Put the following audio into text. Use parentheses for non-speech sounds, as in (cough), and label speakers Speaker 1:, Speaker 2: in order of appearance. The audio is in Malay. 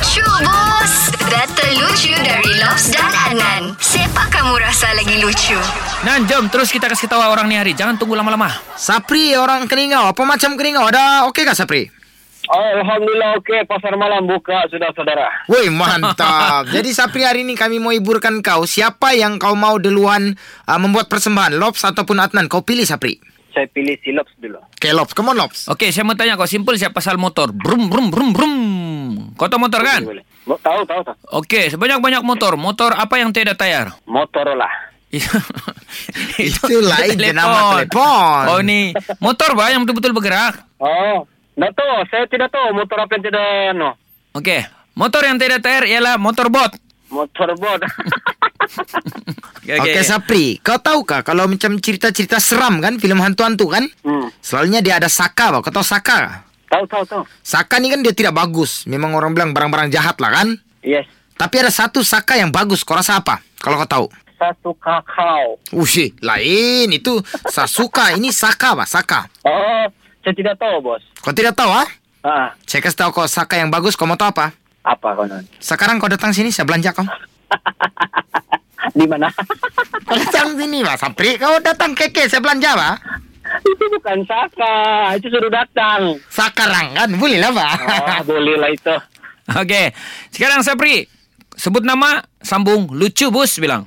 Speaker 1: Lucu bos Data lucu dari Lobs dan Anan Siapa kamu rasa lagi lucu?
Speaker 2: Nan, jom terus kita kasih tahu orang ni hari. Jangan tunggu lama-lama.
Speaker 3: Sapri orang Keningau. Apa macam Keningau? Ada okey kah Sapri?
Speaker 4: Alhamdulillah okey pasar malam buka sudah saudara.
Speaker 3: Woi mantap. (laughs) Jadi Sapri hari ini kami mau hiburkan kau. Siapa yang kau mau duluan uh, membuat persembahan? Lobs ataupun Adnan? Kau pilih Sapri.
Speaker 4: Saya pilih silops dulu.
Speaker 3: Okay Lobs. Come on Lobs.
Speaker 2: Okey, saya mau tanya kau simple siapa pasal motor. Brum brum brum brum. Kau tahu motor kan?
Speaker 4: Boleh. Tahu tahu tahu.
Speaker 2: Okey, sebanyak-banyak motor. Motor apa yang tidak tayar?
Speaker 4: Motorola. (laughs)
Speaker 3: Itu lain nama telefon.
Speaker 2: Oh ni motor bah yang betul-betul bergerak.
Speaker 4: Oh, tidak tahu. Saya tidak tahu motor apa yang tidak no.
Speaker 2: Okey, motor yang tidak tayar ialah motorbot.
Speaker 4: Motorbot.
Speaker 2: Okey,
Speaker 3: Okey okay, Sapri, kau tahu kah kalau macam cerita-cerita seram kan, filem hantu-hantu kan?
Speaker 4: hmm.
Speaker 3: Selalunya dia ada Saka, kau tahu Saka?
Speaker 4: Tahu tahu tahu.
Speaker 3: Saka ni kan dia tidak bagus. Memang orang bilang barang-barang jahat lah kan?
Speaker 4: Yes.
Speaker 3: Tapi ada satu Saka yang bagus. Kau rasa apa? Kalau kau tahu.
Speaker 4: Satu kakao.
Speaker 3: Ushi, lain itu Sasuka. Ini Saka bah, Saka.
Speaker 4: Oh, saya tidak tahu bos.
Speaker 3: Kau tidak tahu ah?
Speaker 4: Ah,
Speaker 3: Saya kasih tahu kau Saka yang bagus. Kau mau tahu apa?
Speaker 4: apa konon?
Speaker 3: Sekarang kau datang sini, saya belanja kau. (laughs)
Speaker 4: Di mana?
Speaker 3: Kau datang sini bah, Sapri. Kau datang keke, saya belanja bah.
Speaker 4: Itu bukan Saka. Itu suruh datang.
Speaker 3: Sekarang kan, boleh lah bah.
Speaker 4: Oh, boleh lah itu. (laughs)
Speaker 2: Okey. Sekarang Sapri, sebut nama, sambung lucu bos bilang.